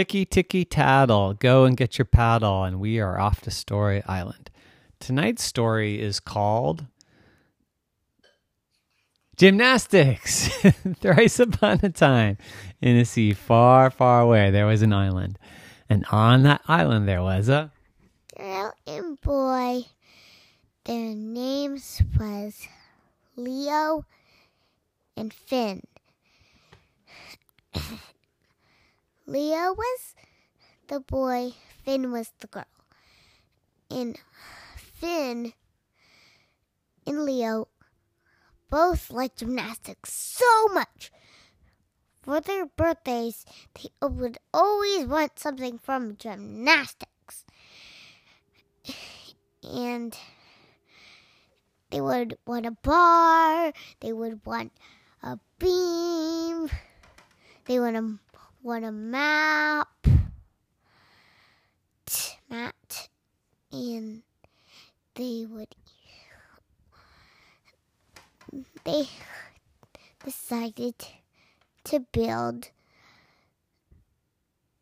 Ticky ticky tattle, go and get your paddle, and we are off to Story Island. Tonight's story is called Gymnastics. Thrice upon a time, in a sea far, far away, there was an island. And on that island, there was a girl and boy. Their names was Leo and Finn. Leo was the boy, Finn was the girl. And Finn and Leo both liked gymnastics so much. For their birthdays, they would always want something from gymnastics. And they would want a bar, they would want a beam, they want a want a map, mat, and they would they decided to build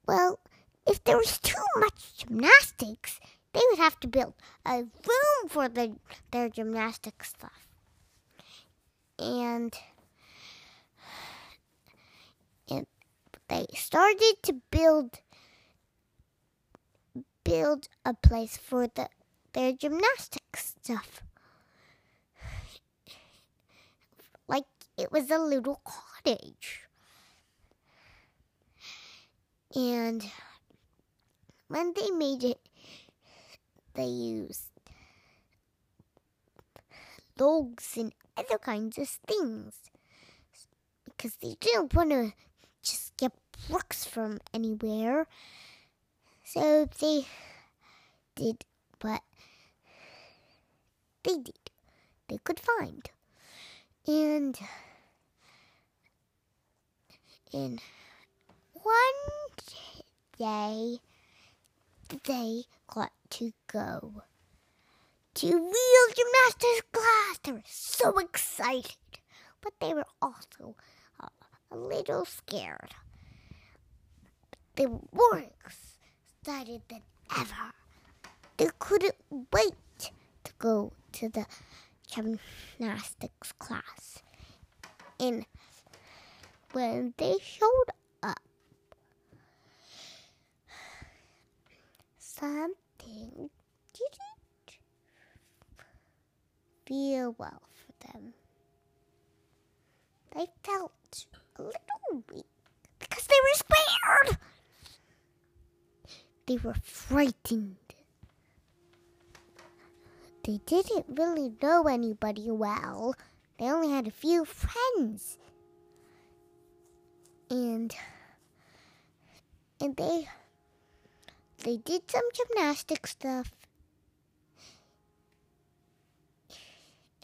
well if there was too much gymnastics they would have to build a room for the, their gymnastic stuff. And they started to build build a place for the their gymnastics stuff. Like it was a little cottage. And when they made it, they used logs and other kinds of things because they didn't want to just from anywhere. So they did what they did. They could find. And in one day they got to go to real gymnastics class. They were so excited, but they were also a little scared. They were excited than ever. They couldn't wait to go to the gymnastics class. And when they showed up, something didn't feel well for them. They felt a little weak because they were scared. They were frightened. They didn't really know anybody well. They only had a few friends. And and they they did some gymnastic stuff.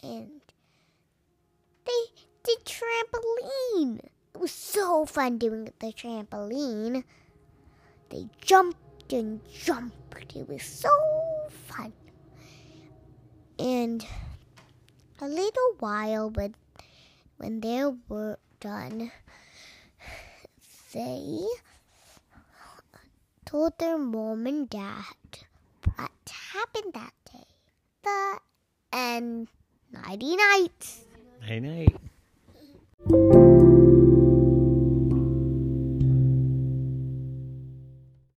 And they did trampoline. It was so fun doing the trampoline. They jumped and jumped. It was so fun. And a little while when when they were done, they told their mom and dad what happened that day. The end. Nighty night. Night night.